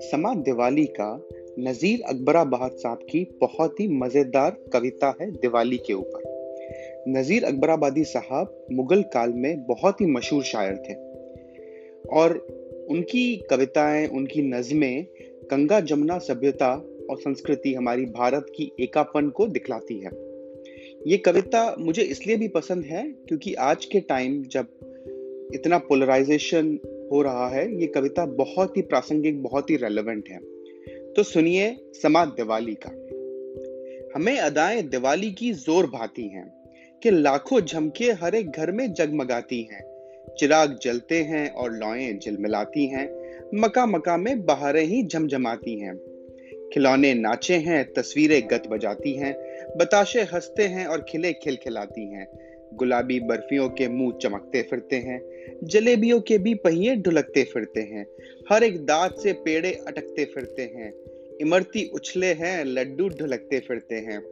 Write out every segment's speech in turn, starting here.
समा दिवाली का नज़ीर अकबराबाद साहब की बहुत ही मज़ेदार कविता है दिवाली के ऊपर। नज़ीर अकबराबादी साहब मुगल काल में बहुत ही मशहूर शायर थे। और उनकी कविताएँ, उनकी नज़में गंगा जमुना सभ्यता और संस्कृति हमारी भारत की एकापन को दिखलाती है। ये कविता मुझे इसलिए भी पसंद है क्योंकि आज के टाइम जब इतना पोलराइजेशन हो रहा है, ये कविता बहुत ही प्रासंगिक, बहुत ही रेलेवेंट है। तो सुनिए समाज दिवाली का। हमें अदाएँ दिवाली की ज़ोर भाती हैं कि लाखों झमके हर एक घर में जगमगाती हैं। चिराग जलते हैं और लौएँ झिलमिलाती हैं। मका मका में बहारें ही झमझमाती हैं। खिलौने नाचे हैं, तस्वीरें गत बजाती हैं। बताशे हँसते हैं और खिले खिलखिलाती हैं। गुलाबी बर्फियों के मुँह चमकते फिरते हैं, जलेबियों के भी पहिए ढुलकते फिरते हैं, हर एक दांत से पेड़े अटकते फिरते हैं, इमरती उछले हैं, लड्डू ढुलकते फिरते हैं।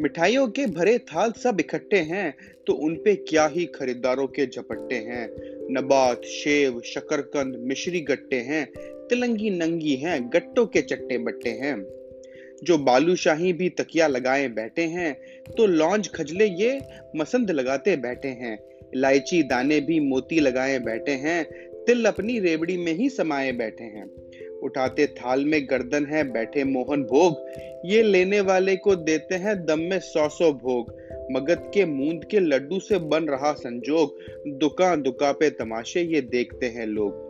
मिठाइयों के भरे थाल सब इकट्ठे हैं तो उनपे क्या ही खरीदारों के झपट्टे हैं। नबात, शेव, शकरकंद, मिश्री गट्टे हैं, तिलंगी नंगी हैं, गट्टों के चट्टे बट्टे हैं। जो बालूशाही भी तकिया लगाए बैठे हैं तो लॉन्ज खजले ये मसंद लगाते बैठे हैं। इलायची दाने भी मोती लगाए बैठे हैं, तिल अपनी रेवड़ी में ही समाये बैठे हैं। उठाते थाल में गर्दन है, बैठे मोहन भोग। ये लेने वाले को देते हैं दम में सौ सौ भोग। मगध के मूंद के लड्डू से बन रहा संजोग। दुका दुका पे तमाशे ये देखते हैं लोग।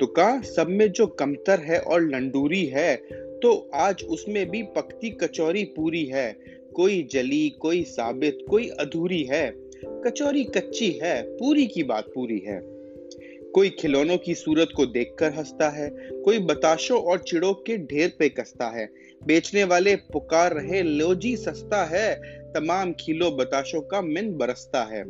दुका सब में जो कमतर है और लंडूरी है तो आज उसमें भी पकती कचौरी पूरी है। कोई जली, कोई साबित, कोई अधूरी है। कचौरी कच्ची है, पूरी की बात पूरी है। कोई खिलौनों की सूरत को देखकर हंसता है, कोई बताशों और चिड़ों के ढेर पे कसता है। बेचने वाले पुकार रहे लो जी सस्ता है, तमाम खिलो बताशों का मिन बरसता है।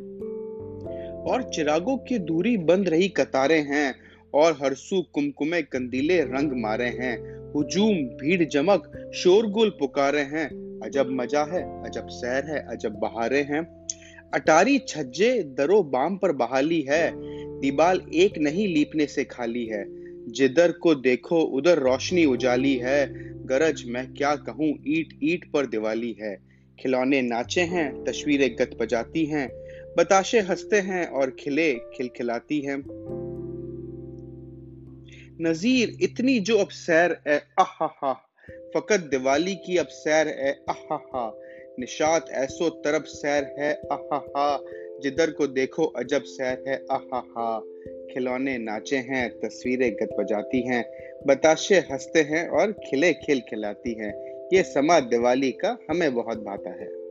और चिरागों की दूरी बंद रही कतारें हैं, और हरसू कुमकुमे कंदीले रंग मारे हैं। हुजूम, भीड़, जमक, शोरगुल पुकारे हैं। अजब मज़ा है, अजब सैर है, अजब बहारे हैं। अटारी छज्जे दरो बाम पर बहाली है। दीवाल एक नहीं लीपने से खाली है। जिधर को देखो, उधर रोशनी उजाली है। गरज, मैं क्या कहूँ, ईट ईट पर दिवाली है। खिलौने नाचे हैं, तस्वीरें गत बजाती हैं। बताशे हँसते हैं और खिले, खिलखिलाती हैं। नजीर इतनी जो अब सैर है आहा फकत दिवाली की अब सैर है आहा निशात ऐसो तरफ़ सैर है आहा जिधर को देखो अजब सैर है आहा खिलौने नाचे हैं, तस्वीरें गत बजाती हैं। बताशे हँसते हैं और खिले खिल खिलाती हैं। ये समा दिवाली का हमें बहुत भाता है।